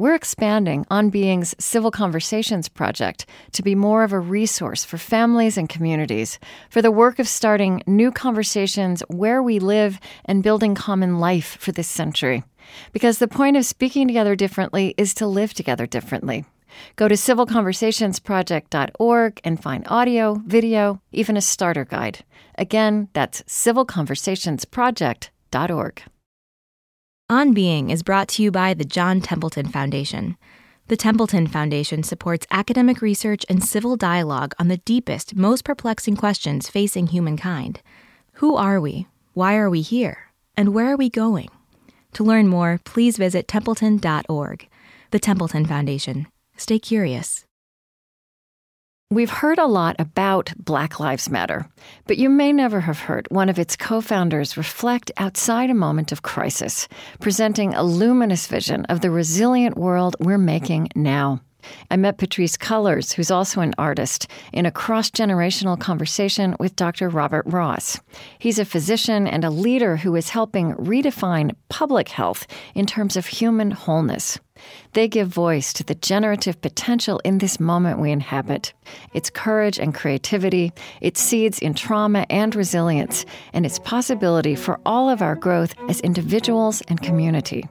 We're expanding On Being's Civil Conversations project to be more of a resource for families and communities for the work of starting new conversations where we live and building common life for this century. Because the point of speaking together differently is to live together differently. Go to civilconversationsproject.org and find audio, video, even a starter guide. Again, that's civilconversationsproject.org. On Being is brought to you by the John Templeton Foundation. The Templeton Foundation supports academic research and civil dialogue on the deepest, most perplexing questions facing humankind. Who are we? Why are we here? And where are we going? To learn more, please visit templeton.org. The Templeton Foundation. Stay curious. We've heard a lot about Black Lives Matter, but you may never have heard one of its co founders reflect outside a moment of crisis, presenting a luminous vision of the resilient world we're making now. I met Patrisse Cullors, who's also an artist, in a cross generational conversation with Dr. Robert Ross. He's a physician and a leader who is helping redefine public health in terms of human wholeness. They give voice to the generative potential in this moment we inhabit. Its courage and creativity, its seeds in trauma and resilience, and its possibility for all of our growth as individuals and community.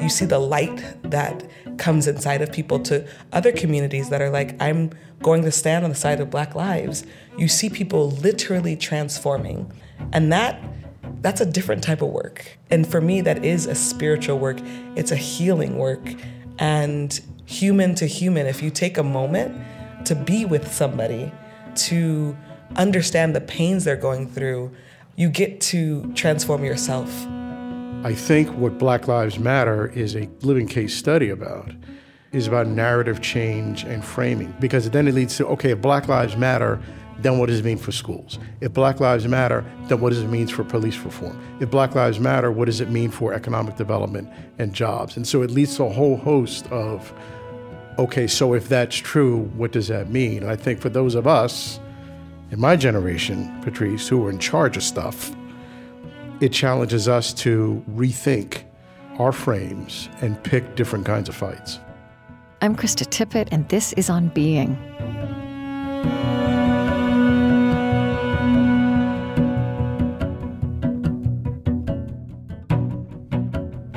You see the light that comes inside of people to other communities that are like, I'm going to stand on the side of Black lives. You see people literally transforming. And that that's a different type of work. And for me, that is a spiritual work. It's a healing work. And human to human, if you take a moment to be with somebody, to understand the pains they're going through, you get to transform yourself. I think what Black Lives Matter is a living case study about is about narrative change and framing because then it leads to okay, if Black Lives Matter, then what does it mean for schools? If Black Lives Matter, then what does it mean for police reform? If Black Lives Matter, what does it mean for economic development and jobs? And so it leads to a whole host of okay, so if that's true, what does that mean? And I think for those of us in my generation, Patrisse, who are in charge of stuff, it challenges us to rethink our frames and pick different kinds of fights. I'm Krista Tippett, and this is On Being.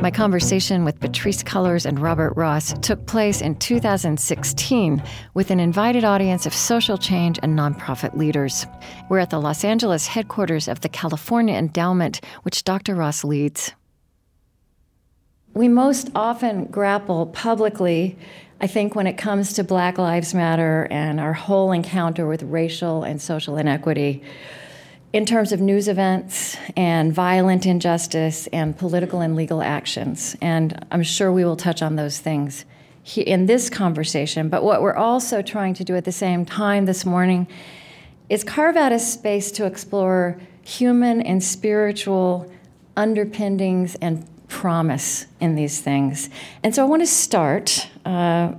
My conversation with Patrisse Cullors and Robert Ross took place in 2016 with an invited audience of social change and nonprofit leaders. We're at the Los Angeles headquarters of the California Endowment, which Dr. Ross leads. We most often grapple publicly, I think, when it comes to Black Lives Matter and our whole encounter with racial and social inequity in terms of news events and violent injustice and political and legal actions. And I'm sure we will touch on those things in this conversation. But what we're also trying to do at the same time this morning is carve out a space to explore human and spiritual underpinnings and promise in these things. And so I want to start uh,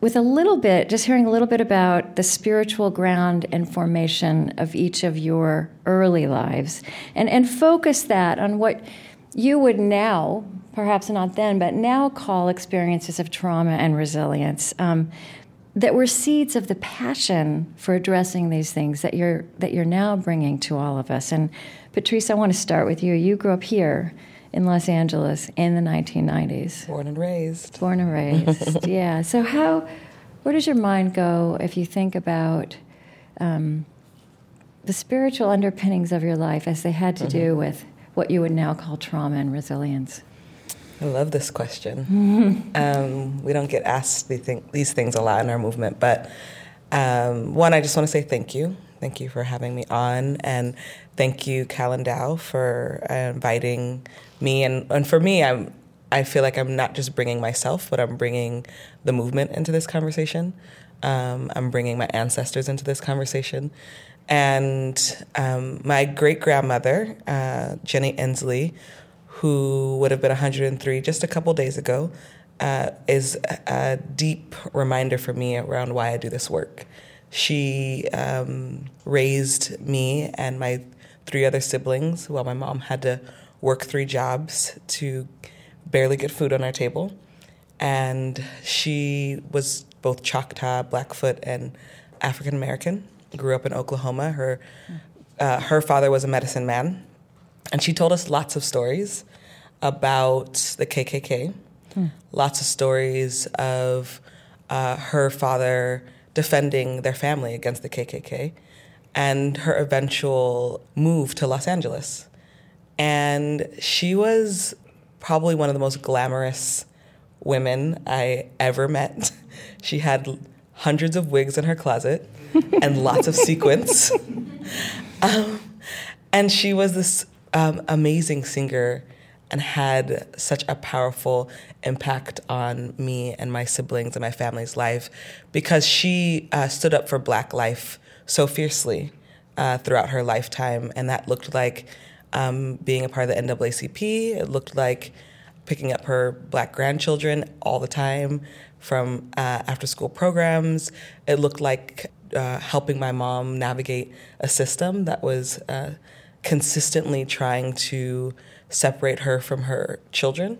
with a little bit, just hearing a little bit about the spiritual ground and formation of each of your early lives, and, and focus that on what you would now, perhaps not then, but now call experiences of trauma and resilience. Um, that were seeds of the passion for addressing these things that you're that you're now bringing to all of us. And Patrisse, I want to start with you. You grew up here in Los Angeles in the 1990s. Born and raised. Born and raised, yeah. So, how, where does your mind go if you think about um, the spiritual underpinnings of your life as they had to mm-hmm. do with what you would now call trauma and resilience? I love this question. Um, we don't get asked these things a lot in our movement, but um, one, I just want to say thank you. Thank you for having me on, and thank you, Cal Endow, for uh, inviting me. And, and for me, I'm I feel like I'm not just bringing myself, but I'm bringing the movement into this conversation. Um, I'm bringing my ancestors into this conversation. And um, my great grandmother, uh, Jenny Ensley, who would have been 103 just a couple days ago, uh, is a deep reminder for me around why I do this work. She um, raised me and my three other siblings while my mom had to work three jobs to barely get food on our table. and she was both Choctaw, Blackfoot, and African American. Grew up in Oklahoma. Her uh, her father was a medicine man, and she told us lots of stories about the KKK. Hmm. Lots of stories of uh, her father defending their family against the KKK, and her eventual move to Los Angeles. And she was probably one of the most glamorous women I ever met. She had hundreds of wigs in her closet and lots of sequins. Um, and she was this um, amazing singer and had such a powerful impact on me and my siblings and my family's life because she uh, stood up for Black life so fiercely uh, throughout her lifetime. And that looked like um, being a part of the NAACP, it looked like picking up her Black grandchildren all the time from uh, after school programs. It looked like uh, helping my mom navigate a system that was uh, consistently trying to separate her from her children.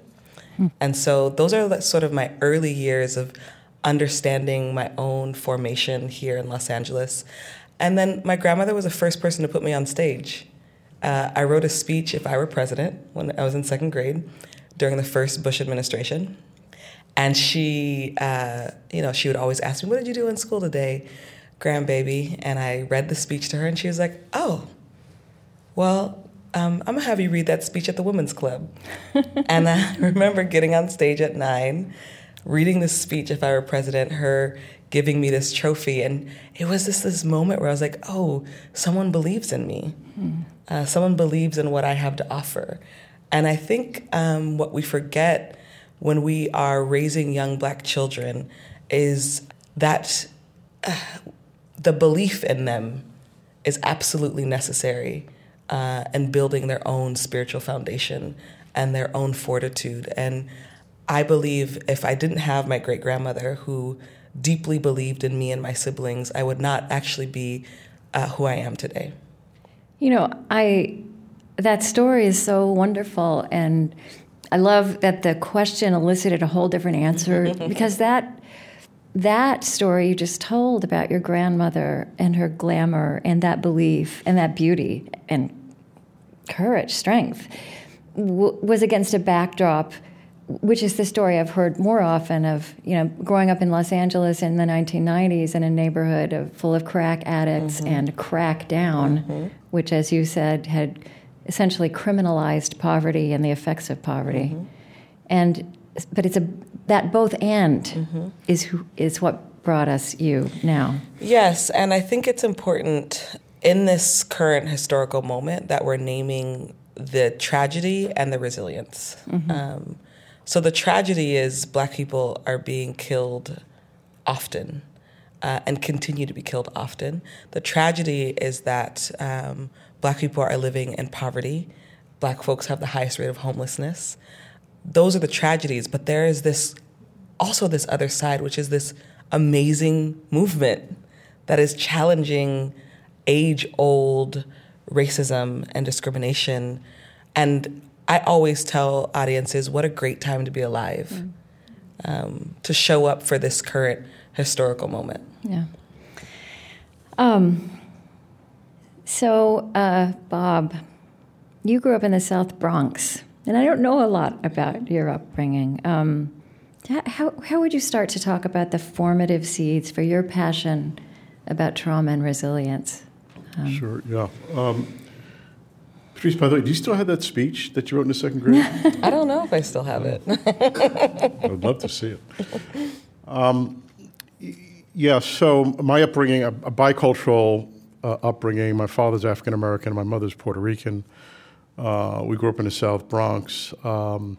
Hmm. And so those are sort of my early years of understanding my own formation here in Los Angeles. And then my grandmother was the first person to put me on stage. Uh, I wrote a speech, If I Were President, when I was in second grade during the first Bush administration. And she, uh, you know, she would always ask me, What did you do in school today, grandbaby? And I read the speech to her, and she was like, Oh, well, um, I'm gonna have you read that speech at the Women's Club. and I remember getting on stage at nine, reading this speech, if I were president, her giving me this trophy. And it was just this moment where I was like, oh, someone believes in me. Mm. Uh, someone believes in what I have to offer. And I think um, what we forget when we are raising young black children is that uh, the belief in them is absolutely necessary uh, and building their own spiritual foundation and their own fortitude. And I believe if I didn't have my great grandmother who deeply believed in me and my siblings, I would not actually be uh, who I am today. You know, I that story is so wonderful, and I love that the question elicited a whole different answer because that that story you just told about your grandmother and her glamour and that belief and that beauty and courage, strength, w- was against a backdrop, which is the story I've heard more often of, you know, growing up in Los Angeles in the 1990s in a neighborhood of, full of crack addicts mm-hmm. and crack down, mm-hmm. Which, as you said, had essentially criminalized poverty and the effects of poverty. Mm-hmm. And but it's a that both and mm-hmm. is who, is what brought us you now. Yes, and I think it's important in this current historical moment that we're naming the tragedy and the resilience. Mm-hmm. Um, so the tragedy is black people are being killed often uh, and continue to be killed often. The tragedy is that um, black people are living in poverty. Black folks have the highest rate of homelessness. Those are the tragedies, but there is this also this other side, which is this amazing movement that is challenging age old racism and discrimination. And I always tell audiences what a great time to be alive, mm. um, to show up for this current historical moment. Yeah. Um, so, uh, Bob, you grew up in the South Bronx, and I don't know a lot about your upbringing. Um, how, how would you start to talk about the formative seeds for your passion about trauma and resilience? Um, sure, yeah. Um, Patrisse, by the way, do you still have that speech that you wrote in the second grade? I don't know if I still have it. I would love to see it. Um, yeah, so my upbringing, a, a bicultural uh, upbringing. My father's African American, my mother's Puerto Rican. Uh, we grew up in the South Bronx um,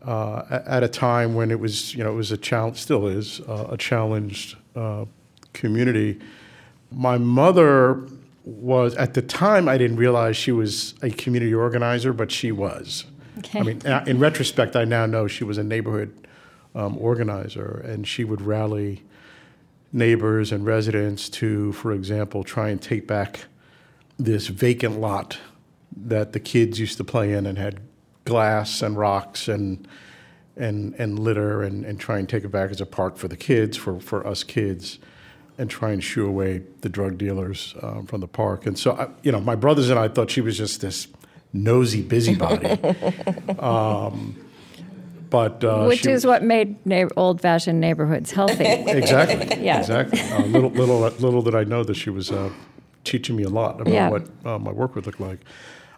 uh, at a time when it was, you know, it was a challenge, still is uh, a challenged uh, community. My mother was at the time I didn't realize she was a community organizer, but she was. Okay. I mean, in retrospect, I now know she was a neighborhood um, organizer, and she would rally neighbors and residents to, for example, try and take back this vacant lot that the kids used to play in and had glass and rocks and and, and litter and, and try and take it back as a park for the kids, for, for us kids, and try and shoo away the drug dealers um, from the park. And so, I, you know, my brothers and I thought she was just this nosy busybody. um, but uh, which she- is what made old-fashioned neighborhoods healthy. exactly Yeah. exactly. Uh, little little little did I know that she was uh, teaching me a lot about Yeah. what uh, my work would look like.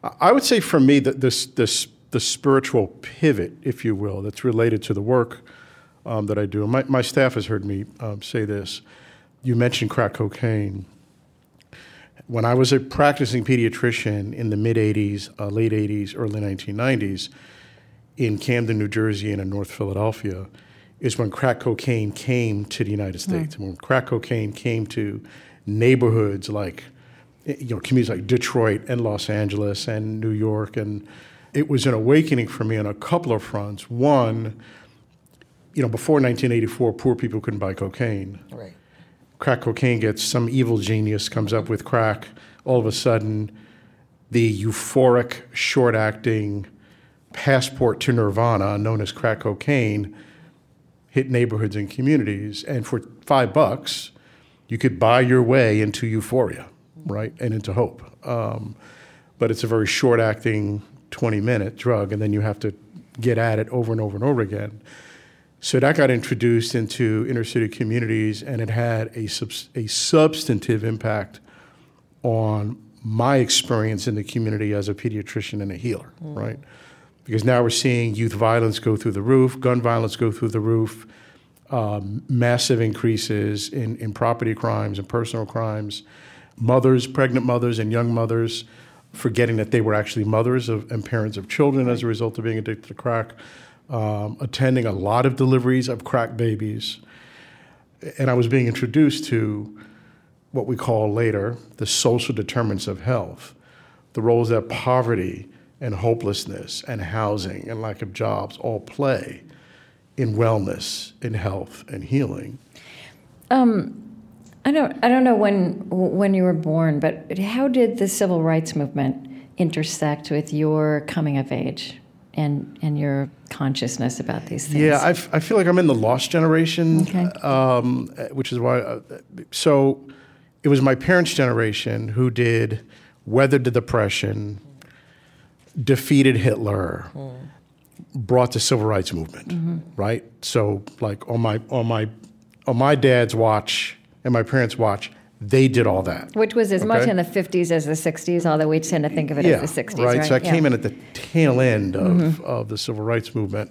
I- I would say for me that this this the spiritual pivot, if you will, that's related to the work um, that I do. My my staff has heard me um, say this. You mentioned crack cocaine. When I was a practicing pediatrician in the mid '80s, uh, late '80s, early 1990s, in Camden, New Jersey, and in North Philadelphia, is when crack cocaine came to the United hmm. States. When crack cocaine came to neighborhoods like, you know, communities like Detroit and Los Angeles and New York, and it was an awakening for me on a couple of fronts. One, you know, before 1984, poor people couldn't buy cocaine Right. crack cocaine gets some evil genius comes up with crack all of a sudden the euphoric short acting passport to nirvana known as crack cocaine hit neighborhoods and communities. And for 5 bucks you could buy your way into euphoria right and into hope. Um, but it's a very short acting 20 minute drug and then you have to get at it over and over and over again. So that got introduced into inner city communities, and it had a, a substantive impact on my experience in the community as a pediatrician and a healer, right? Because now we're seeing youth violence go through the roof, gun violence go through the roof, um, massive increases in, in property crimes and personal crimes, mothers, pregnant mothers, and young mothers forgetting that they were actually mothers of, and parents of children as a result of being addicted to crack, um, attending a lot of deliveries of crack babies. And I was being introduced to what we call later the social determinants of health, the roles that poverty and hopelessness and housing and lack of jobs all play in wellness, in health, and healing. I don't I don't know when when you were born, but how did the civil rights movement intersect with your coming of age and and your consciousness about these things? Yeah, I, f- I feel like I'm in the lost generation, Okay. um, which is why. Uh, so it was my parents' generation who did weathered the depression, defeated Hitler, brought the civil rights movement, right? So like on my on my on my dad's watch and my parents' watch, they did all that. Which was as much in the 50s as the 60s, although we tend to think of it as the 60s, right? right. So I Yeah. came in at the tail end of, Mm-hmm. of the civil rights movement,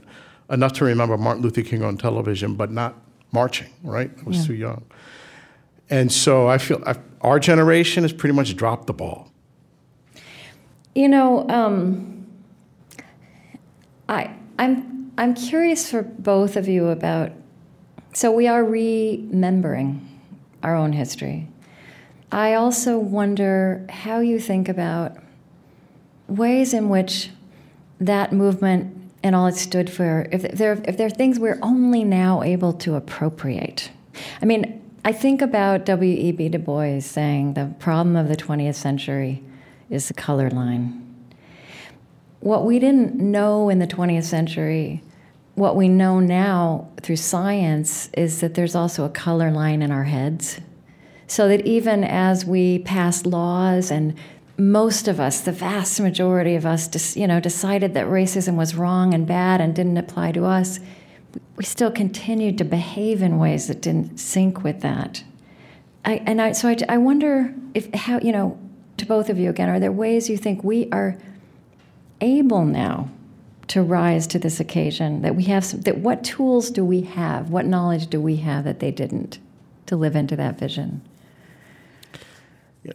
enough to remember Martin Luther King on television, but not marching. Right, I was too young, and so I feel I, our generation has pretty much dropped the ball. You know, um, I I'm I'm curious for both of you about. So we are remembering our own history. I also wonder how you think about ways in which that movement and all it stood for. If there if there are things we're only now able to appropriate. I mean, I think about W. E. B. Du Bois saying the problem of the 20th century is the color line what we didn't know in the 20th century, what we know now through science is that there's also a color line in our heads. So that even as we pass laws and most of us, the vast majority of us, you know, decided that racism was wrong and bad and didn't apply to us, we still continued to behave in ways that didn't sync with that. I, and I, so I, I wonder if how you know to both of you again, are there ways you think we are able now to rise to this occasion that we have some, that what tools do we have what knowledge do we have that they didn't to live into that vision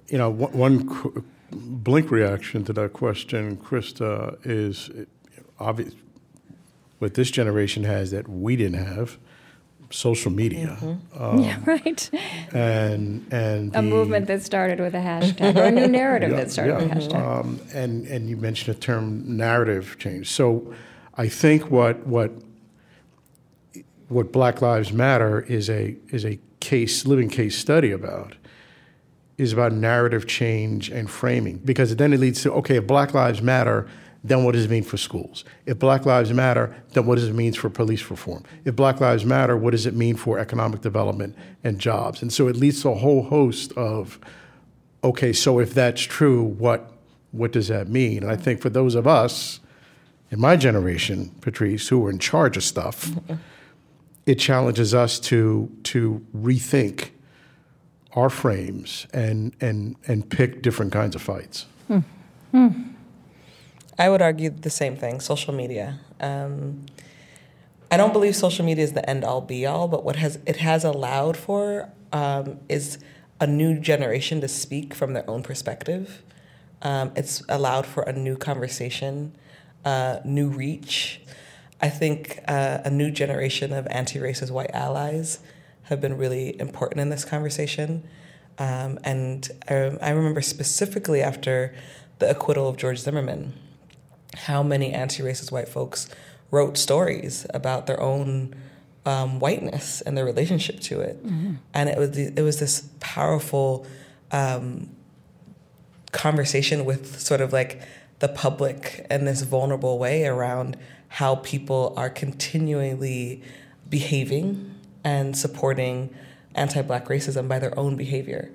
You know, one, blink reaction to that question, Krista, is obvious. What this generation has that we didn't have, social media, yeah. Right. and and a the- movement that started with a hashtag or a new narrative Yeah, that started with a hashtag. Um, and and you mentioned the term narrative change. So I think what what what Black Lives Matter is a is a case living case study about is about narrative change and framing because then it leads to okay if Black Lives Matter then what does it mean for schools? If Black Lives Matter, then what does it mean for police reform? If Black Lives Matter, what does it mean for economic development and jobs? And so it leads to a whole host of, okay, so if that's true, what what does that mean? And I think for those of us in my generation, Patrisse, who are in charge of stuff, it challenges us to to rethink our frames and and and pick different kinds of fights. Hmm. Hmm. I would argue the same thing social media. Um, I don't believe social media is the end all be all, but what has it has allowed for um, is a new generation to speak from their own perspective. Um, it's allowed for a new conversation, uh, new reach. I think uh, a new generation of anti-racist white allies have been really important in this conversation. Um, and I, I remember specifically after the acquittal of George Zimmerman how many anti-racist white folks wrote stories about their own um, whiteness and their relationship to it, mm-hmm. and it was it was this powerful um, conversation with sort of like the public in this vulnerable way around how people are continually behaving and supporting anti-black racism by their own behavior,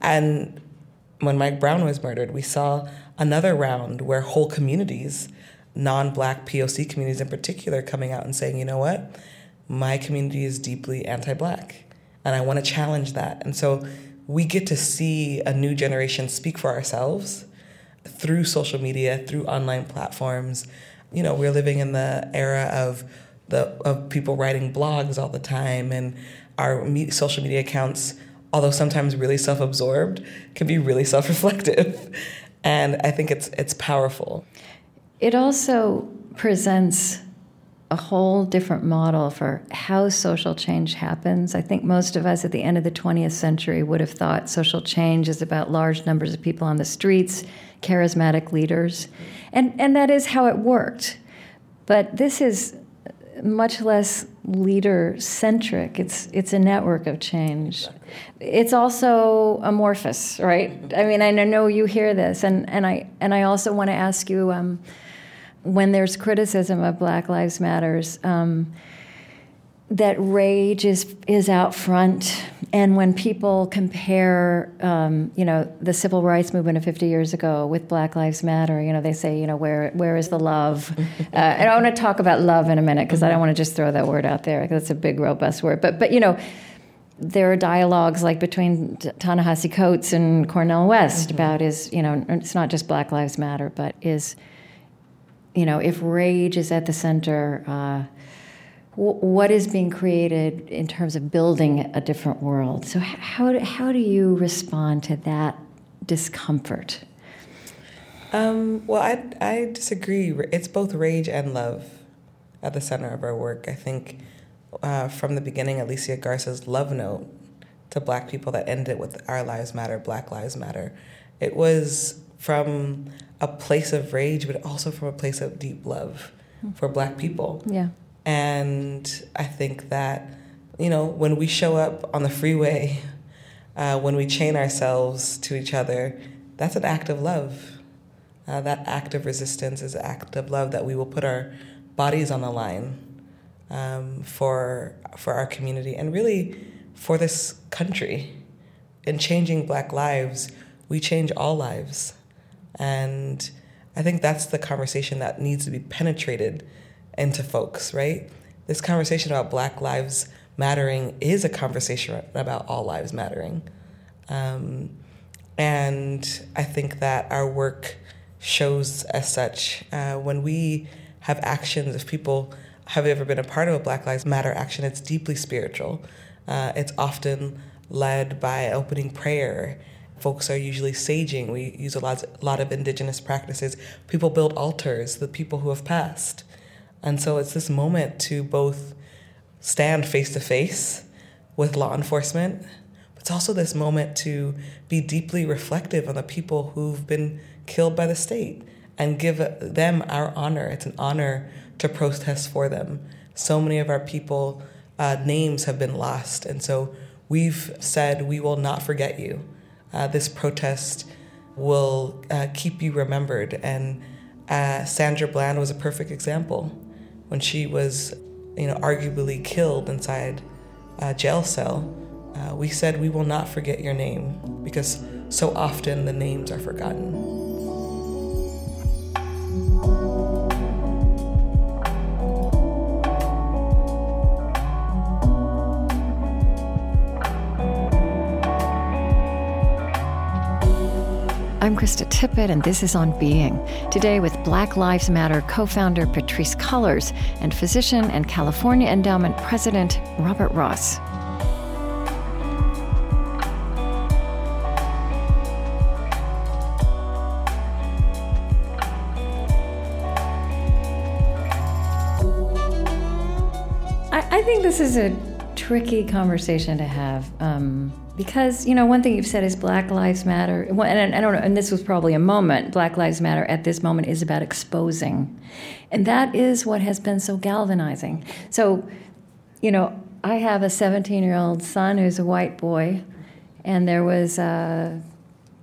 and when Mike Brown was murdered, we saw another round where whole communities, non black POC communities in particular, coming out and saying, you know what, my community is deeply anti black and I want to challenge that. And so we get to see a new generation speak for ourselves through social media, through online platforms. You know, we're living in the era of the of people writing blogs all the time and our social media accounts although sometimes really self-absorbed can be really self-reflective and I think it's it's powerful. It also presents a whole different model for how social change happens. I think most of us at the end of the 20th century would have thought social change is about large numbers of people on the streets, charismatic leaders, and and that is how it worked. But this is much less leader centric. It's it's a network of change. It's also amorphous, right? I mean, I know you hear this, and, and I and I also want to ask you um, when there's criticism of Black Lives Matters. Um, that rage is is out front, and when people compare, um, you know, the civil rights movement of 50 years ago with Black Lives Matter, you know, they say, you know, where where is the love? uh, and I want to talk about love in a minute because I don't want to just throw that word out there. That's a big, robust word. But but you know, there are dialogues like between Ta-Nehisi Coates and Cornel West mm-hmm. about is you know it's not just Black Lives Matter, but is you know if rage is at the center. Uh, what is being created in terms of building a different world. So, how do, how do you respond to that discomfort? Um, well, I, I disagree. It's both rage and love at the center of our work. I think uh, from the beginning, Alicia Garza's love note to Black people that ended with Our Lives Matter, Black Lives Matter, it was from a place of rage, but also from a place of deep love for Black people. Yeah. And I think that, you know, when we show up on the freeway, uh, when we chain ourselves to each other, that's an act of love. Uh, that act of resistance is an act of love that we will put our bodies on the line um, for for our community and really for this country. In changing Black lives, we change all lives, and I think that's the conversation that needs to be penetrated into folks, right? This conversation about Black Lives Mattering is a conversation about all lives mattering. Um, and I think that our work shows as such. Uh, when we have actions, if people have ever been a part of a Black Lives Matter action, it's deeply spiritual. Uh, it's often led by opening prayer. Folks are usually saging. We use a lot, a lot of indigenous practices. People build altars, the people who have passed. And so it's this moment to both stand face to face with law enforcement, but it's also this moment to be deeply reflective on the people who've been killed by the state and give them our honor. It's an honor to protest for them. So many of our people, uh, names have been lost. And so we've said we will not forget you. Uh, this protest will uh, keep you remembered. And Uh, Sandra Bland was a perfect example when she was, you know, arguably killed inside a jail cell. Uh, we said we will not forget your name because so often the names are forgotten. I'm Krista Tippett, and this is On Being. Today, with Black Lives Matter co founder Patrisse Cullors and physician and California Endowment president Robert Ross. I think this is a tricky conversation to have. Um, because you know one thing you've said is black lives matter and i don't know and this was probably a moment black lives matter at this moment is about exposing and that is what has been so galvanizing so you know i have a 17 year old son who's a white boy and there was a,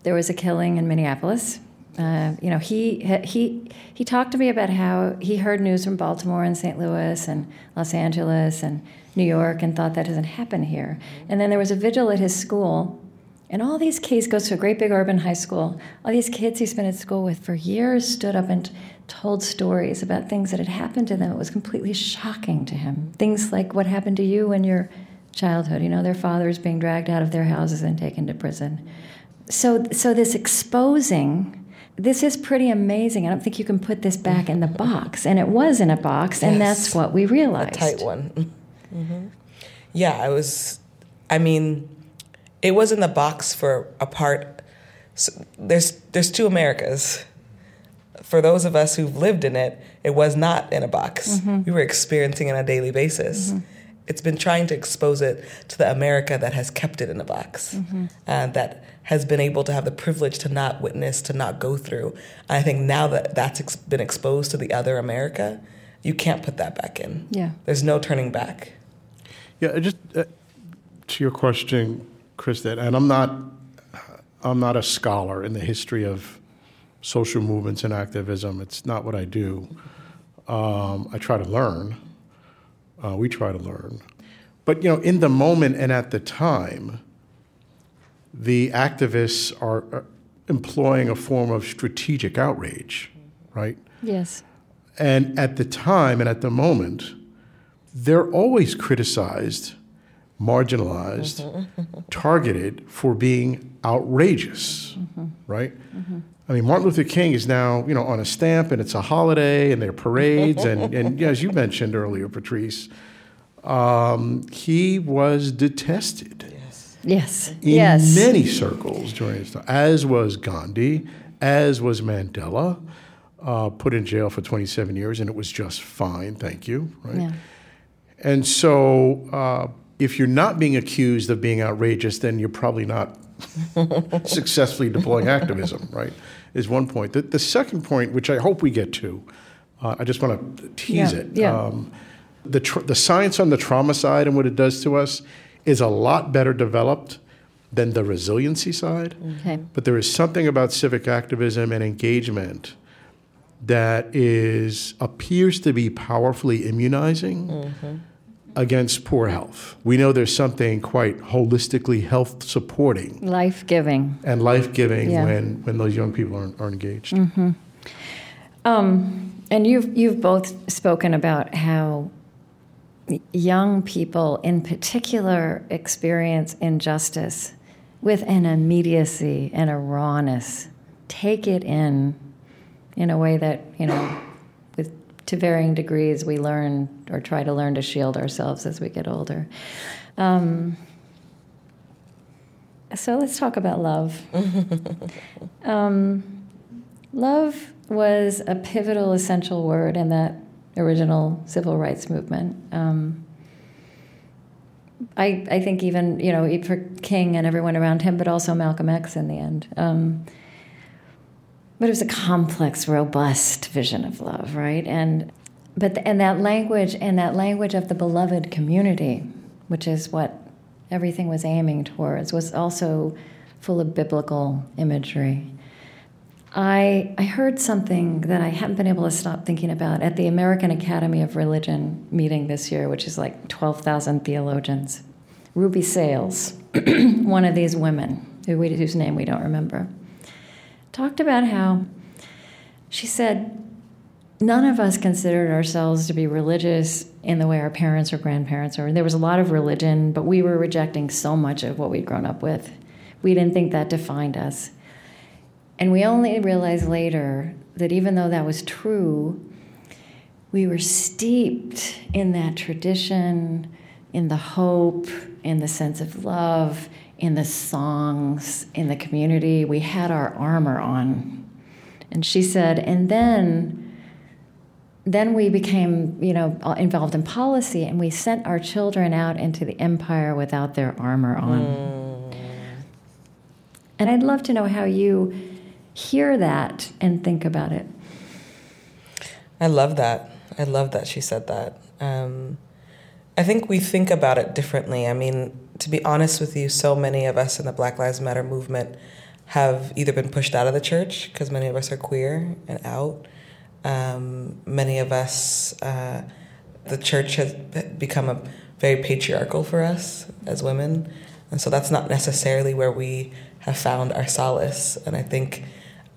there was a killing in minneapolis uh, you know he he he talked to me about how he heard news from baltimore and st louis and los angeles and New York and thought that doesn't happen here. And then there was a vigil at his school, and all these kids goes to a great big urban high school. All these kids he's been at school with for years stood up and told stories about things that had happened to them. It was completely shocking to him. Things like what happened to you in your childhood. You know, their fathers being dragged out of their houses and taken to prison. So, so this exposing this is pretty amazing. I don't think you can put this back in the box. And it was in a box, and yes. that's what we realized. A tight one. Mm-hmm. Yeah, I was. I mean, it was in the box for a part. So there's there's two Americas. For those of us who've lived in it, it was not in a box. Mm-hmm. We were experiencing it on a daily basis. Mm-hmm. It's been trying to expose it to the America that has kept it in a box, and that has been able to have the privilege to not witness, to not go through. And I think now that that's ex- been exposed to the other America, you can't put that back in. Yeah, there's no turning back. Yeah, just uh, to your question, Chris, that, and I'm not, I'm not a scholar in the history of social movements and activism. It's not what I do. Um, I try to learn. Uh, we try to learn. But you know, in the moment and at the time, the activists are uh, employing a form of strategic outrage, right? Yes. And at the time and at the moment, they're always criticized, marginalized, mm-hmm. targeted for being outrageous, mm-hmm. right? Mm-hmm. I mean, Martin Luther King is now, you know, on a stamp, and it's a holiday, and there are parades, and, and as you mentioned earlier, Patrisse, um, he was detested. Yes. Yes. In yes. many circles during his time, as was Gandhi, as was Mandela, uh, put in jail for 27 years, and it was just fine, thank you, right? Yeah. And so, uh, if you're not being accused of being outrageous, then you're probably not successfully deploying activism, right? Is one point. The, the, second point, which I hope we get to, uh, I just want to tease yeah, it. Yeah. Um, the, tr- the science on the trauma side and what it does to us is a lot better developed than the resiliency side. Okay. But there is something about civic activism and engagement that is appears to be powerfully immunizing. Mm-hmm against poor health. We know there's something quite holistically health supporting, life giving, and life giving yeah. when, when those young people are, are engaged. Mm-hmm. Um, and you've you've both spoken about how young people, in particular, experience injustice with an immediacy and a rawness. Take it in, in a way that you know to varying degrees, we learn or try to learn to shield ourselves as we get older. Um, so let's talk about love. um, love was a pivotal, essential word in that original civil rights movement. Um, I, I think even you know for King and everyone around him, but also Malcolm X in the end. Um, but it was a complex, robust vision of love, right? And but the, and that language and that language of the beloved community, which is what everything was aiming towards, was also full of biblical imagery. I, I heard something that I haven't been able to stop thinking about at the American Academy of Religion meeting this year, which is like 12,000 theologians. Ruby Sales, one of these women, whose name we don't remember, talked about how she said, None of us considered ourselves to be religious in the way our parents or grandparents were. There was a lot of religion, but we were rejecting so much of what we'd grown up with. We didn't think that defined us. And we only realized later that even though that was true, we were steeped in that tradition, in the hope, in the sense of love, in the songs, in the community. We had our armor on. And she said, and then then we became, you know, involved in policy, and we sent our children out into the empire without their armor on. Mm. And I'd love to know how you hear that and think about it. I love that. I love that she said that. Um, I think we think about it differently. I mean, to be honest with you, so many of us in the Black Lives Matter movement have either been pushed out of the church because many of us are queer and out. Um, many of us, uh, the church has become a very patriarchal for us as women. And so that's not necessarily where we have found our solace. And I think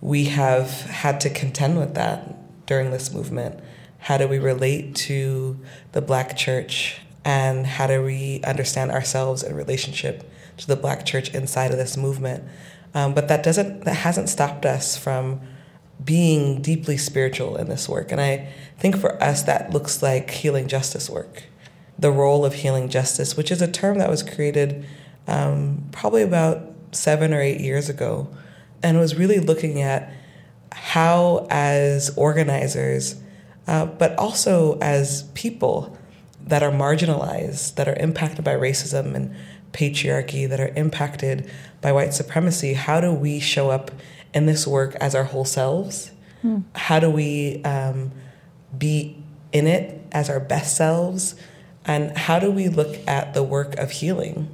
we have had to contend with that during this movement. How do we relate to the black church and how do we understand ourselves in relationship to the black church inside of this movement? Um, but that doesn't that hasn't stopped us from being deeply spiritual in this work. And I think for us that looks like healing justice work. The role of healing justice, which is a term that was created um, probably about seven or eight years ago and was really looking at how, as organizers, uh, but also as people that are marginalized, that are impacted by racism and patriarchy, that are impacted by white supremacy, how do we show up in this work as our whole selves? Hmm. How do we um, be in it as our best selves? And how do we look at the work of healing?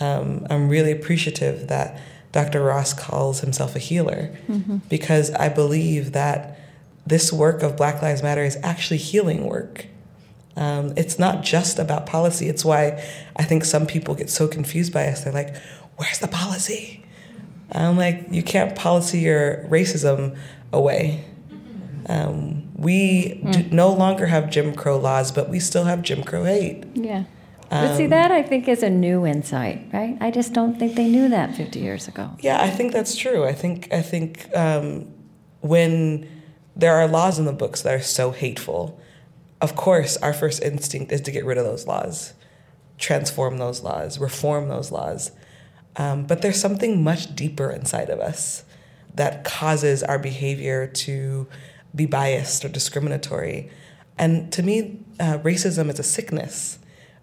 Um, I'm really appreciative that Dr. Ross calls himself a healer mm-hmm. because I believe that this work of Black Lives Matter is actually healing work. Um, it's not just about policy. It's why I think some people get so confused by us. They're like, where's the policy? I'm like, you can't policy your racism away. Um, we mm. do no longer have Jim Crow laws, but we still have Jim Crow hate. Yeah. But see, um, that I think is a new insight, right? I just don't think they knew that 50 years ago. Yeah, I think that's true. I think I think um, when there are laws in the books that are so hateful, of course, our first instinct is to get rid of those laws, transform those laws, reform those laws. Um, but there's something much deeper inside of us that causes our behavior to be biased or discriminatory. And to me, uh, racism is a sickness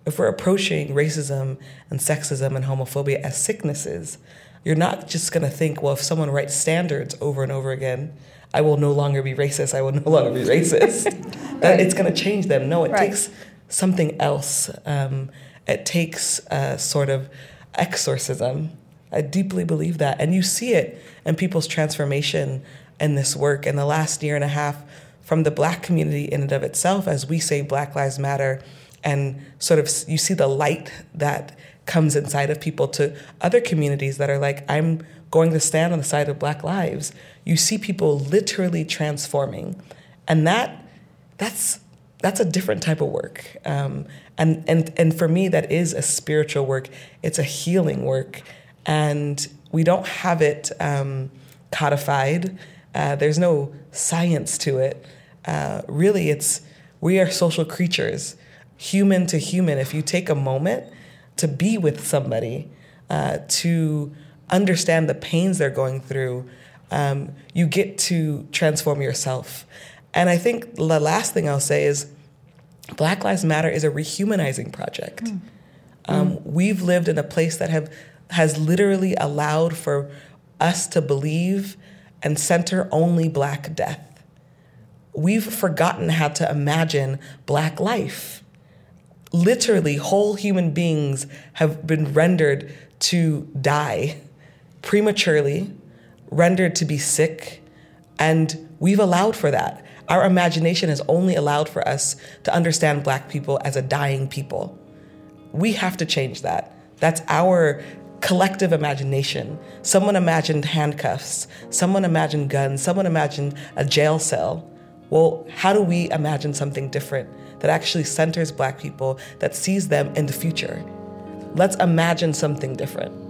if we're approaching racism and sexism and homophobia as sicknesses, you're not just going to think, well, if someone writes standards over and over again, I will no longer be racist. I will no longer be racist. that it's going to change them. No, it right. takes something else. Um, it takes a sort of exorcism. I deeply believe that, and you see it in people's transformation in this work in the last year and a half from the Black community in and of itself, as we say Black Lives Matter and sort of you see the light that comes inside of people to other communities that are like i'm going to stand on the side of black lives you see people literally transforming. And that that's that's a different type of work. Um, and and and for me that is a spiritual work. It's a healing work. And we don't have it um, codified. Uh, there's no science to it. Uh, really it's we are social creatures human to human, if you take a moment to be with somebody, uh, to understand the pains they're going through, um, you get to transform yourself. And I think the last thing I'll say is Black Lives Matter is a rehumanizing project. Mm. Um, mm. We've lived in a place that have has literally allowed for us to believe and center only black death. We've forgotten how to imagine black life literally whole human beings have been rendered to die prematurely, rendered to be sick, And we've allowed for that. Our imagination has only allowed for us to understand black people as a dying people. We have to change that. That's our collective imagination. Someone imagined handcuffs, someone imagined guns, someone imagined a jail cell. Well, how do we imagine something different that actually centers black people, that sees them in the future? Let's imagine something different.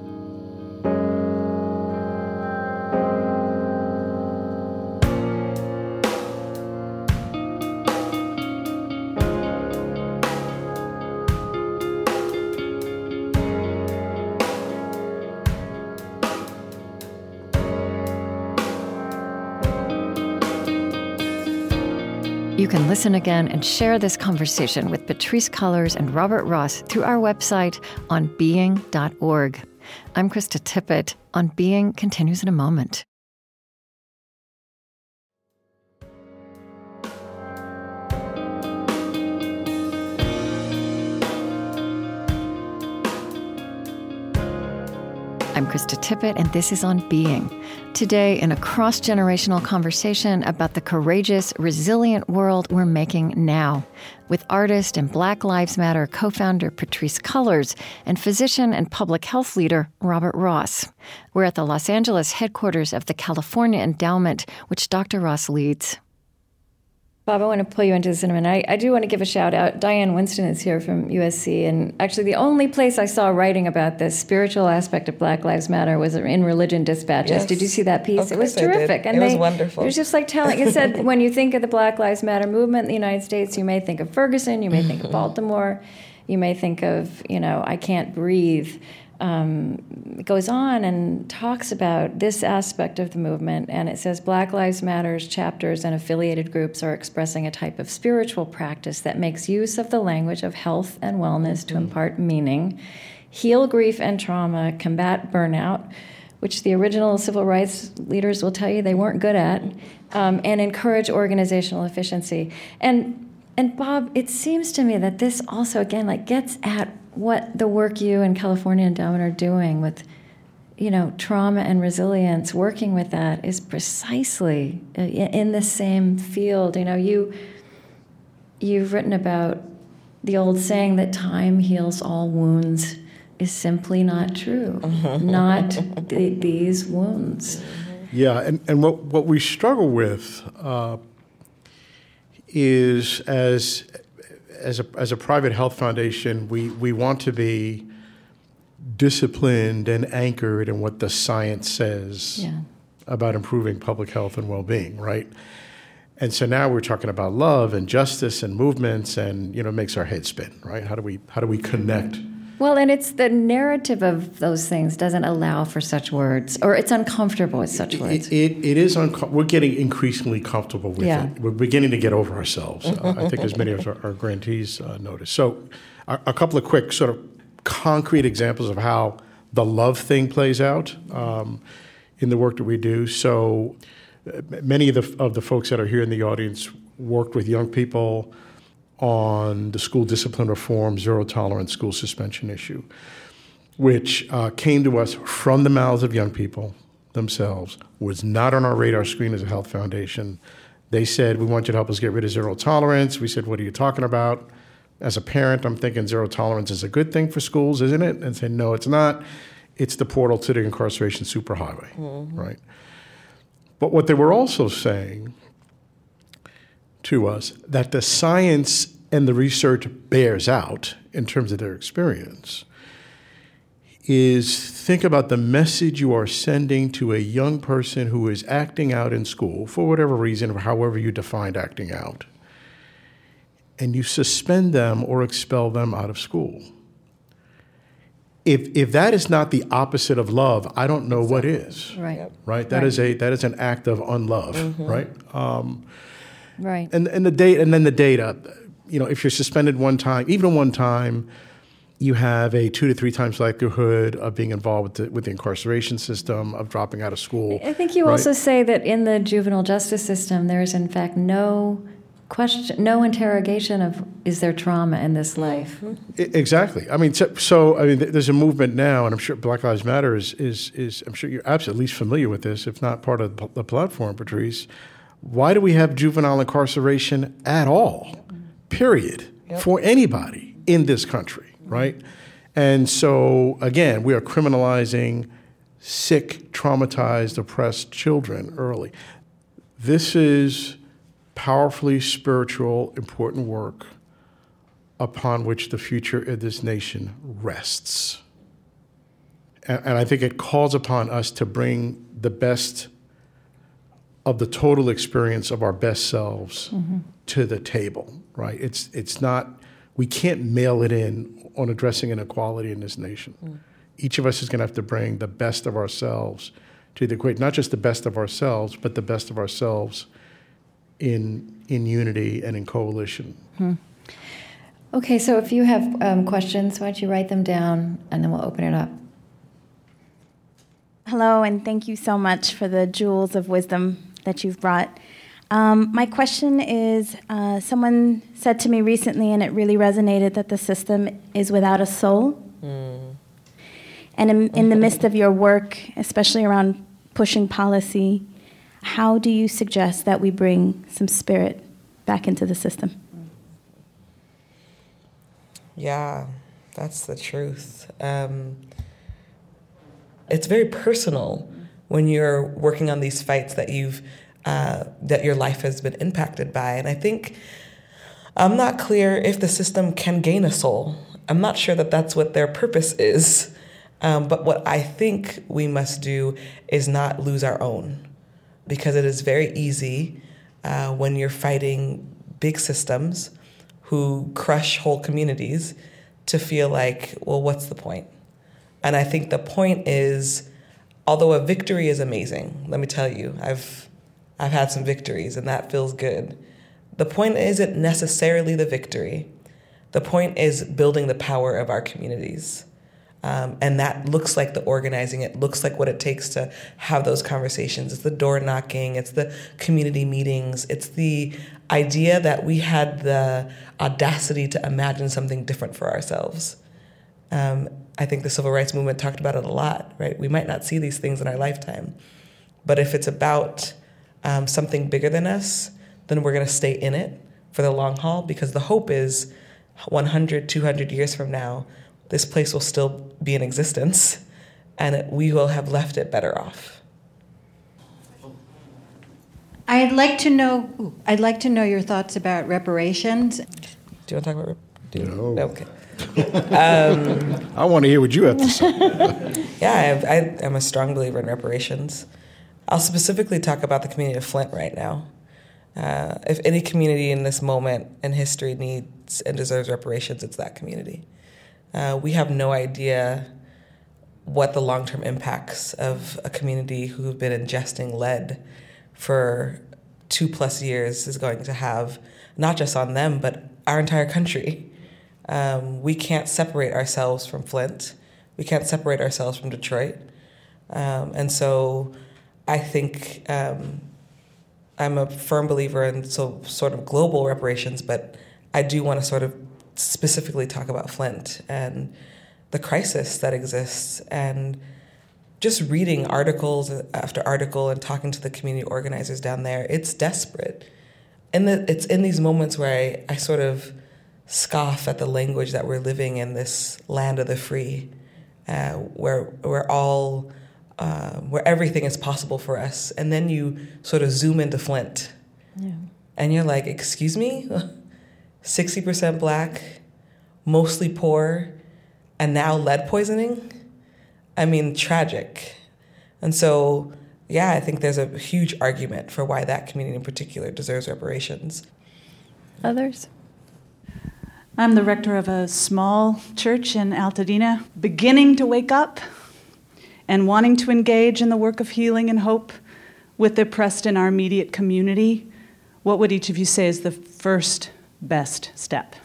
Listen again and share this conversation with Patrisse Cullors and Robert Ross through our website on being.org. I'm Krista Tippett. On Being continues in a moment. I'm Krista Tippett, and this is On Being. Today, in a cross generational conversation about the courageous, resilient world we're making now, with artist and Black Lives Matter co founder Patrisse Cullors and physician and public health leader Robert Ross. We're at the Los Angeles headquarters of the California Endowment, which Dr. Ross leads. Bob, I want to pull you into this in a minute. I, I, do want to give a shout out. Diane Winston is here from USC, and actually, the only place I saw writing about this spiritual aspect of Black Lives Matter was in Religion Dispatches. Yes. Did you see that piece? It was terrific, and it they, was wonderful. It was just like telling. It said when you think of the Black Lives Matter movement in the United States, you may think of Ferguson, you may think of Baltimore, you may think of you know I can't breathe um, goes on and talks about this aspect of the movement, and it says Black Lives Matters chapters and affiliated groups are expressing a type of spiritual practice that makes use of the language of health and wellness mm-hmm. to impart meaning, heal grief and trauma, combat burnout, which the original civil rights leaders will tell you they weren't good at, um, and encourage organizational efficiency. And and Bob, it seems to me that this also again like gets at what the work you and California Endowment are doing with, you know, trauma and resilience, working with that is precisely uh, in the same field. You know, you you've written about the old saying that time heals all wounds is simply not true. not the, these wounds. Yeah, and, and what, what we struggle with uh, is as as a, as a private health foundation, we, we want to be disciplined and anchored in what the science says yeah. about improving public health and well being, right? And so now we're talking about love and justice and movements, and you know, it makes our head spin, right? How do we how do we connect? Well, and it's the narrative of those things doesn't allow for such words, or it's uncomfortable with such words. It, it, it is uncomfortable. We're getting increasingly comfortable with yeah. it. We're beginning to get over ourselves. uh, I think, as many of our, our grantees uh, notice. So, a, a, couple of quick, sort of concrete examples of how the love thing plays out um, in the work that we do. So, uh, many of the of the folks that are here in the audience worked with young people on the school discipline reform, zero tolerance school suspension issue, which uh, came to us from the mouths of young people themselves, was not on our radar screen as a health foundation. They said, We want you to help us get rid of zero tolerance. We said, What are you talking about? As a parent, I'm thinking zero tolerance is a good thing for schools, isn't it? And say, No, it's not. It's the portal to the incarceration superhighway, mm-hmm. right? But what they were also saying to us that the science and the research bears out in terms of their experience is think about the message you are sending to a young person who is acting out in school for whatever reason, or however you defined acting out, and you suspend them or expel them out of school. If, if that is not the opposite of love, I don't know exactly. what is. Right. Right. That right. is a that is an act of unlove. Mm-hmm. Right. Um, Right. And and the data and then the data, you know, if you're suspended one time, even one time, you have a two to three times likelihood of being involved with the, with the incarceration system, of dropping out of school. I think you right? also say that in the juvenile justice system, there is in fact no question, no interrogation of is there trauma in this life? Mm-hmm. Exactly. I mean, so, so, I mean, there's a movement now, and I'm sure Black Lives Matter is is is. I'm sure you're absolutely at least familiar with this, if not part of the platform, Patrisse. Why do we have juvenile incarceration at all? Period. Yep. For anybody in this country, right? And so again, we are criminalizing sick, traumatized, oppressed children early. This is powerfully spiritual, important work upon which the future of this nation rests. And, and, I think it calls upon us to bring the best of the total experience of our best selves mm-hmm. to the table, right? It's, it's not, we can't mail it in on addressing inequality in this nation. Mm. Each of us is going to have to bring the best of ourselves to the equation, not just the best of ourselves, but the best of ourselves in in unity and in coalition. Hmm. Okay, so if you have um, questions, why don't you write them down and then we'll open it up. Hello, and thank you so much for the jewels of wisdom that you've brought. Um, my question is uh, someone said to me recently, and it really resonated, that the system is without a soul. Mm. And in, in the midst of your work, especially around pushing policy, how do you suggest that we bring some spirit back into the system? Yeah, that's the truth. Um, it's very personal when you're working on these fights that you've uh, that your life has been impacted by, and I think I'm not clear if the system can gain a soul. I'm not sure that that's what their purpose is. Um, but what I think we must do is not lose our own because it is very easy uh, when you're fighting big systems who crush whole communities to feel like, well, what's the point? And I think the point is, although a victory is amazing, let me tell you, I've I've had some victories and that feels good. The point isn't necessarily the victory. The point is building the power of our communities. Um, and that looks like the organizing. It looks like what it takes to have those conversations. It's the door knocking. It's the community meetings. It's the idea that we had the audacity to imagine something different for ourselves. Um, I think the civil rights movement talked about it a lot, right? We might not see these things in our lifetime, but if it's about um, something bigger than us, then we're going to stay in it for the long haul because the hope is 100, 200 years from now, this place will still be in existence and it, we will have left it better off. I'd like to know. I'd like to know your thoughts about reparations. Do you want to talk about? Do no. Okay. Um, I want to hear what you have to say. yeah, I, I, I'm a strong believer in reparations. I'll specifically talk about the community of Flint right now. Uh, if any community in this moment in history needs and deserves reparations, it's that community. Uh, we have no idea what the long term impacts of a community who've been ingesting lead for two plus years is going to have, not just on them, but our entire country. Um, we can't separate ourselves from Flint. We can't separate ourselves from Detroit. Um, and so I think um, I'm a firm believer in so sort of global reparations, but I do want to sort of specifically talk about Flint and the crisis that exists and just reading articles after article and talking to the community organizers down there, it's desperate. And it's in these moments where I, I sort of scoff at the language that we're living in this land of the free, uh, where we're all, uh, where everything is possible for us. And then you sort of zoom into Flint, yeah. and you're like, "Excuse me." 60% black, mostly poor, and now lead poisoning. I mean, tragic. And so, yeah, I think there's a huge argument for why that community in particular deserves reparations. Others? I'm the rector of a small church in Altadena, beginning to wake up and wanting to engage in the work of healing and hope with the oppressed in our immediate community. What would each of you say is the first best step?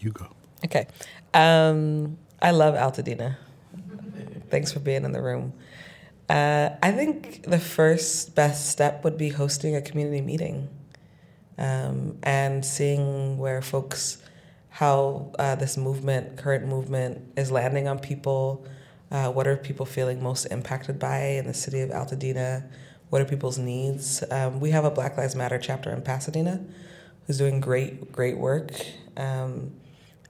You go. Okay. Um, I love Altadena. Thanks for being in the room. Uh, I think the first best step would be hosting a community meeting um, and seeing where folks, how uh, this movement, current movement, is landing on people. Uh, what are people feeling most impacted by in the city of Altadena? What are people's needs? Um, we have a Black Lives Matter chapter in Pasadena who's doing great, great work. Um,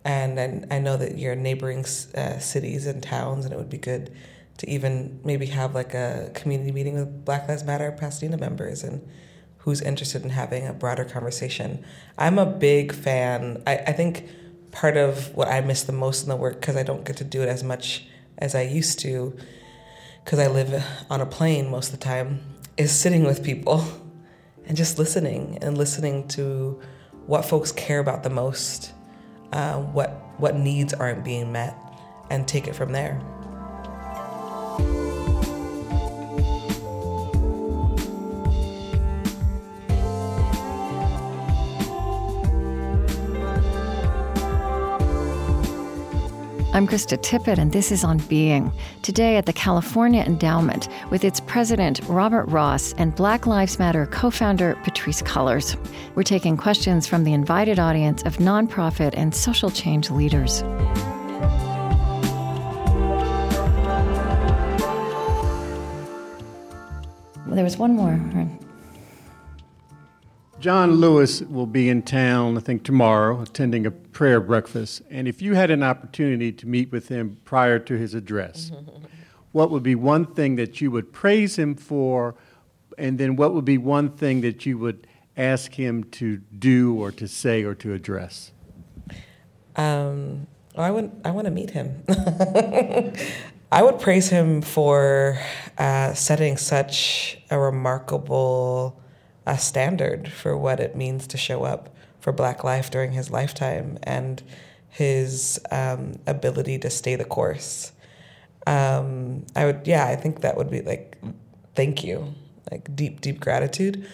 and, and I know that you're neighboring uh, cities and towns, and it would be good to even maybe have like a community meeting with Black Lives Matter Pasadena members and who's interested in having a broader conversation. I'm a big fan. I, I think part of what I miss the most in the work, because I don't get to do it as much as I used to, because I live on a plane most of the time, is sitting with people and just listening and listening to what folks care about the most, uh, what what needs aren't being met, and take it from there. I'm Krista Tippett, and this is On Being. Today at the California Endowment with its president, Robert Ross, and Black Lives Matter co founder, Patrisse Cullors. We're taking questions from the invited audience of nonprofit and social change leaders. There was one more. John Lewis will be in town, I think, tomorrow, attending a prayer breakfast. And if you had an opportunity to meet with him prior to his address, what would be one thing that you would praise him for? And then what would be one thing that you would ask him to do or to say or to address? Um, I would. I want to meet him. I would praise him for uh, setting such a remarkable a standard for what it means to show up for Black life during his lifetime and his um, ability to stay the course. Um, I would, yeah, I think that would be like, thank you, like deep, deep gratitude.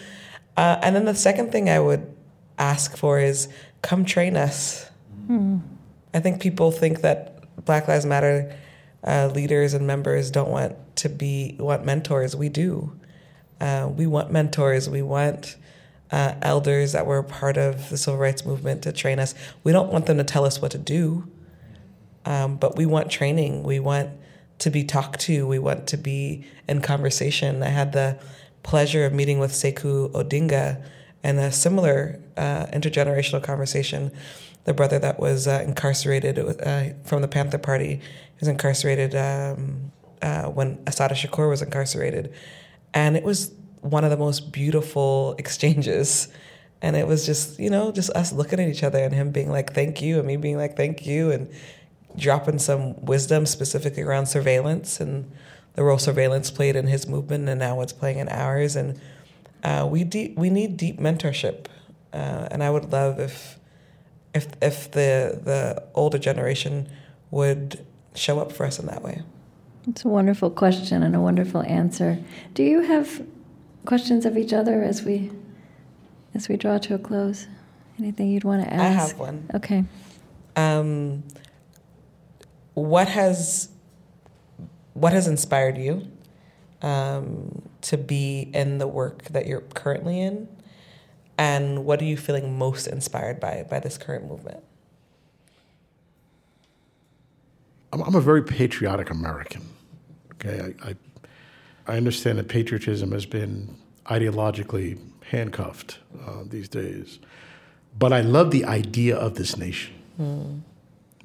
Uh, and then the second thing I would ask for is come train us. Hmm. I think people think that Black Lives Matter uh, leaders and members don't want to be want mentors. We do. Uh, we want mentors. We want uh, elders that were part of the civil rights movement to train us. We don't want them to tell us what to do, um, but we want training. We want to be talked to. We want to be in conversation. I had the pleasure of meeting with Sekou Odinga and a similar uh, intergenerational conversation. The brother that was uh, incarcerated uh, from the Panther Party he was incarcerated um, uh, when Assata Shakur was incarcerated and it was one of the most beautiful exchanges. And it was just, you know, just us looking at each other and him being like, thank you, and me being like, thank you, and dropping some wisdom specifically around surveillance and the role surveillance played in his movement and now what's playing in ours. And uh, we deep, we need deep mentorship. Uh, and I would love if if if the the older generation would show up for us in that way. It's a wonderful question and a wonderful answer. Do you have questions of each other as we as we draw to a close? Anything you'd want to ask? I have one. Okay. Um, what has what has inspired you um, to be in the work that you're currently in, and what are you feeling most inspired by by this current movement? I'm a very patriotic American. Okay, I, I, I understand that patriotism has been ideologically handcuffed uh, these days, but I love the idea of this nation, mm.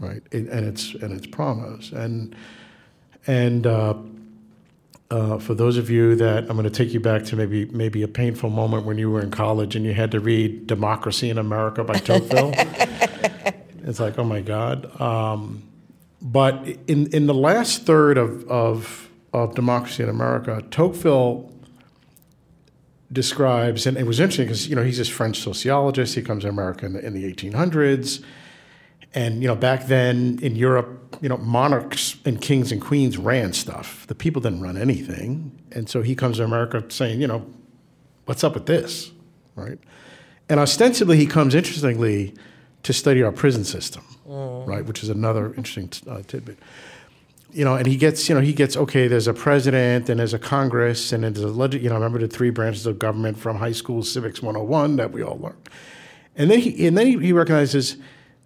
right? and its and its promise, and and uh, uh, for those of you that I'm going to take you back to maybe maybe a painful moment when you were in college and you had to read "Democracy in America" by Tocqueville. it's like, oh my God. Um, but in, in the last third of, of, of Democracy in America, Tocqueville describes, and it was interesting because you know he's this French sociologist. He comes to America in the, in the 1800s, and you know back then in Europe, you know monarchs and kings and queens ran stuff. The people didn't run anything, and so he comes to America saying, you know, what's up with this, right? And ostensibly, he comes interestingly to study our prison system, mm. right? Which is another interesting uh, tidbit. you know, and he gets, you know, he gets okay. There's a president and there's a Congress and there's a leg- you know, remember the three branches of government from high school civics 101 that we all learned. And then he and then he, he recognizes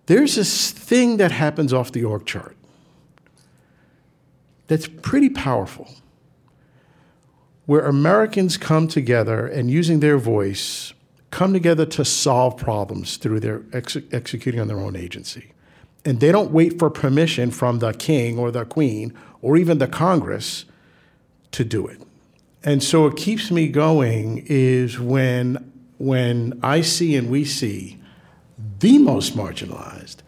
there's this thing that happens off the org chart that's pretty powerful, where Americans come together and using their voice come together to solve problems through their ex- executing on their own agency. And they don't wait for permission from the king or the queen or even the Congress to do it. And so what keeps me going is when when I see and we see the most marginalized,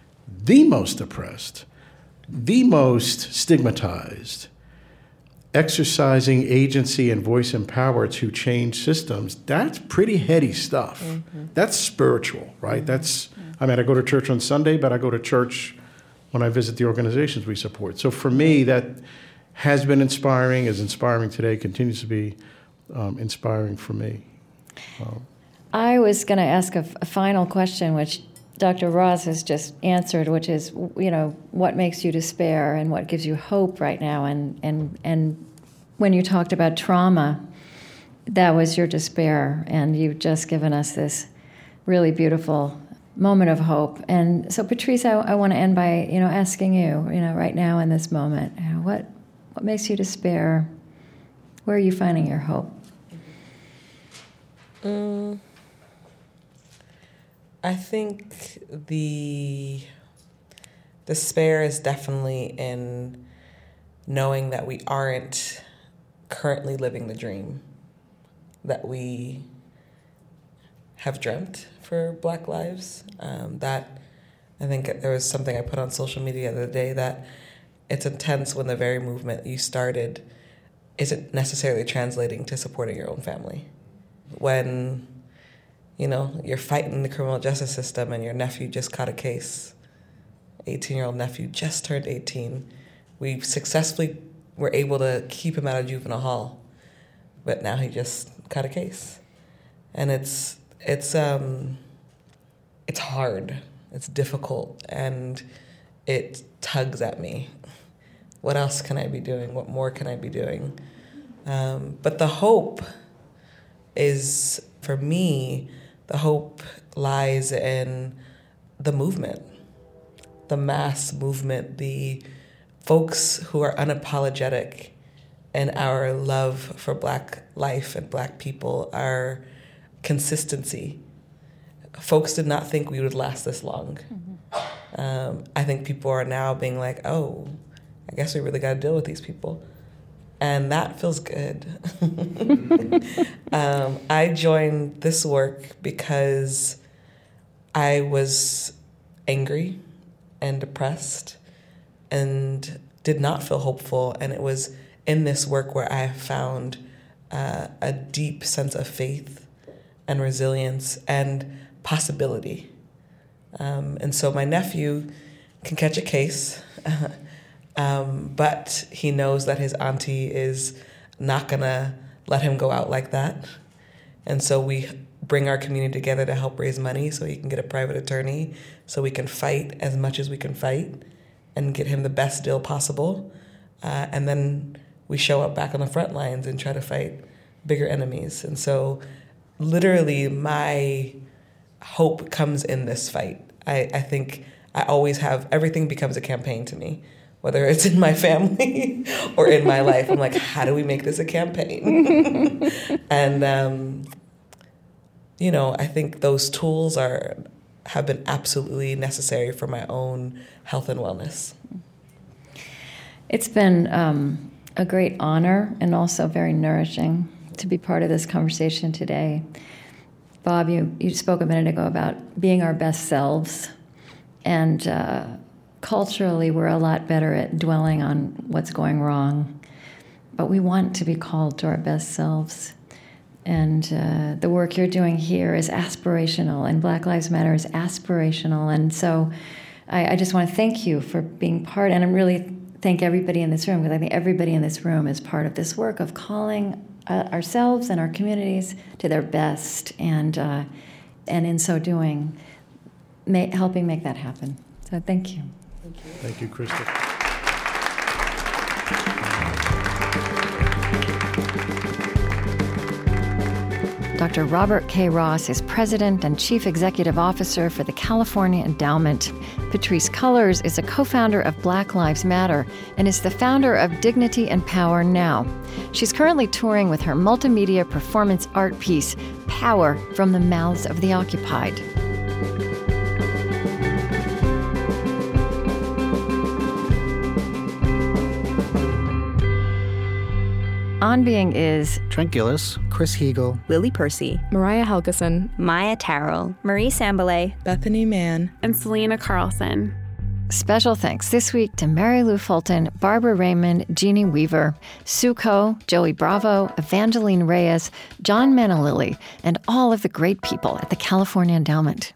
the most oppressed, the most stigmatized, exercising agency and voice and power to change systems, that's pretty heady stuff. Mm-hmm. That's spiritual, right? Mm-hmm. That's, I mean, I go to church on Sunday, but I go to church when I visit the organizations we support. So for me, that has been inspiring, is inspiring today, continues to be um, inspiring for me. Um, I was going to ask a, a final question, which Dr. Ross has just answered, which is, you know, what makes you despair and what gives you hope right now? And, and, and when you talked about trauma, that was your despair, and you've just given us this really beautiful moment of hope. And so, Patrisse, I, I want to end by, you know, asking you, you know, right now in this moment, you know, what, what makes you despair? Where are you finding your hope? Mm. I think the despair is definitely in knowing that we aren't currently living the dream that we have dreamt for Black lives. Um, that I think there was something I put on social media the other day that it's intense when the very movement you started isn't necessarily translating to supporting your own family. When you know, you're fighting the criminal justice system and your nephew just caught a case. 18 year old nephew just turned 18. We successfully were able to keep him out of juvenile hall, but now he just caught a case. And it's, it's, um, it's hard, it's difficult, and it tugs at me. What else can I be doing? What more can I be doing? Um, but the hope is, for me, the hope lies in the movement, the mass movement, the folks who are unapologetic in our love for Black life and Black people, our consistency. Folks did not think we would last this long. Mm-hmm. Um, I think people are now being like, oh, I guess we really got to deal with these people and that feels good. um, I joined this work because I was angry and depressed and did not feel hopeful. And it was in this work where I found uh, a deep sense of faith and resilience and possibility. Um, and so my nephew can catch a case. Um, but he knows that his auntie is not gonna let him go out like that. And so we bring our community together to help raise money so he can get a private attorney so we can fight as much as we can fight and get him the best deal possible. Uh, and then we show up back on the front lines and try to fight bigger enemies. And so, literally, my hope comes in this fight. I, I think I always have everything becomes a campaign to me whether it's in my family or in my life. I'm like, how do we make this a campaign? and um, you know, I think those tools are have been absolutely necessary for my own health and wellness. It's been um, a great honor and also very nourishing to be part of this conversation today. Bob, you, you spoke a minute ago about being our best selves. And uh, culturally, we're a lot better at dwelling on what's going wrong, but we want to be called to our best selves. And uh, the work you're doing here is aspirational, and Black Lives Matter is aspirational. And so I, I just want to thank you for being part, and I'm really thank everybody in this room because I think everybody in this room is part of this work of calling uh, ourselves and our communities to their best, and uh, and in so doing, helping make that happen. So thank you. Thank you. Thank you, Krista. Dr. Robert K. Ross is president and chief executive officer for the California Endowment. Patrisse Cullors is a co founder of Black Lives Matter and is the founder of Dignity and Power Now. She's currently touring with her multimedia performance art piece, Power from the Mouths of the Occupied. On Being is Trent Gilliss, Chris Heagle, Lily Percy, Mariah Helgeson, Maya Tarrell, Marie Sambilay, Bethany Mann, and Selena Carlson. Special thanks this week to Mary Lou Fulton, Barbara Raymond, Jeannie Weaver, Sue Ko, Joey Bravo, Evangeline Reyes, John Manalili, and all of the great people at the California Endowment.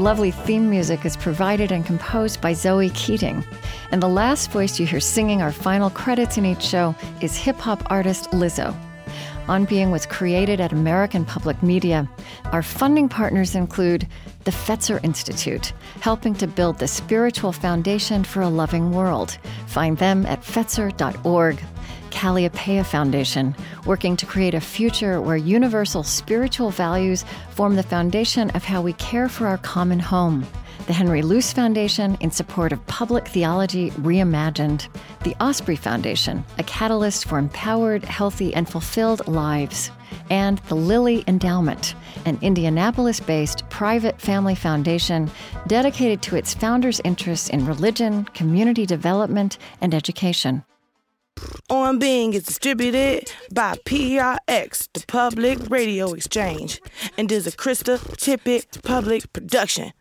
Lovely theme music is provided and composed by Zoe Keating. And the last voice you hear singing our final credits in each show is hip hop artist Lizzo. On Being was created at American Public Media. Our funding partners include the Fetzer Institute, helping to build the spiritual foundation for a loving world. Find them at fetzer.org. Kalliopeia Foundation, working to create a future where universal spiritual values form the foundation of how we care for our common home. The Henry Luce Foundation, in support of public theology reimagined. The Osprey Foundation, a catalyst for empowered, healthy, and fulfilled lives. And the Lilly Endowment, an Indianapolis based private family foundation dedicated to its founders' interests in religion, community development, and education. On Being is distributed by PRX, the Public Radio Exchange, and is a Krista Tippett public production.